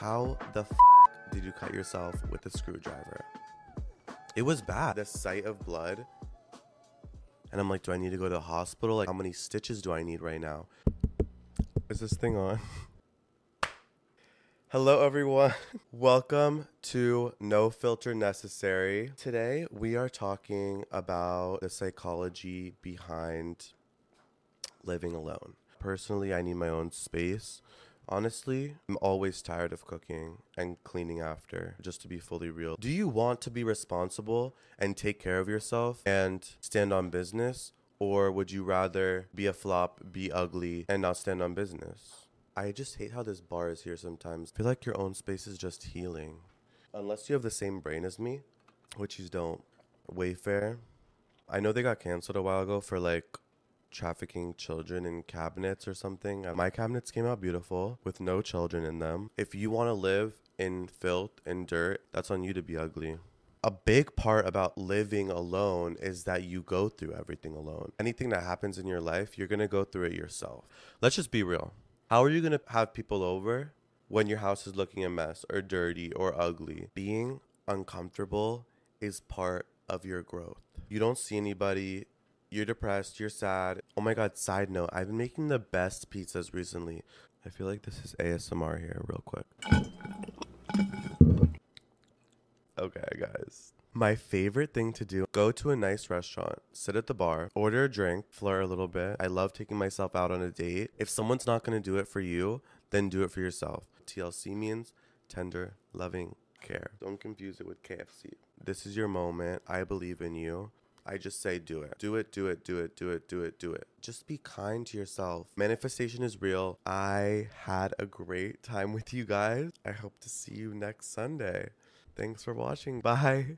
How the f- did you cut yourself with a screwdriver? It was bad. The sight of blood. And I'm like, do I need to go to the hospital? Like, how many stitches do I need right now? Is this thing on? Hello, everyone. Welcome to No Filter Necessary. Today, we are talking about the psychology behind living alone. Personally, I need my own space. Honestly, I'm always tired of cooking and cleaning after, just to be fully real. Do you want to be responsible and take care of yourself and stand on business? Or would you rather be a flop, be ugly, and not stand on business? I just hate how this bar is here sometimes. I feel like your own space is just healing. Unless you have the same brain as me, which you don't. Wayfair. I know they got canceled a while ago for like trafficking children in cabinets or something. My cabinets came out beautiful with no children in them. If you want to live in filth and dirt, that's on you to be ugly. A big part about living alone is that you go through everything alone. Anything that happens in your life, you're going to go through it yourself. Let's just be real. How are you going to have people over when your house is looking a mess or dirty or ugly? Being uncomfortable is part of your growth. You don't see anybody you're depressed, you're sad. Oh my god, side note, I've been making the best pizzas recently. I feel like this is ASMR here, real quick. Okay, guys. My favorite thing to do go to a nice restaurant, sit at the bar, order a drink, flirt a little bit. I love taking myself out on a date. If someone's not going to do it for you, then do it for yourself. TLC means tender, loving care. Don't confuse it with KFC. This is your moment. I believe in you. I just say do it. Do it, do it, do it, do it, do it, do it. Just be kind to yourself. Manifestation is real. I had a great time with you guys. I hope to see you next Sunday. Thanks for watching. Bye.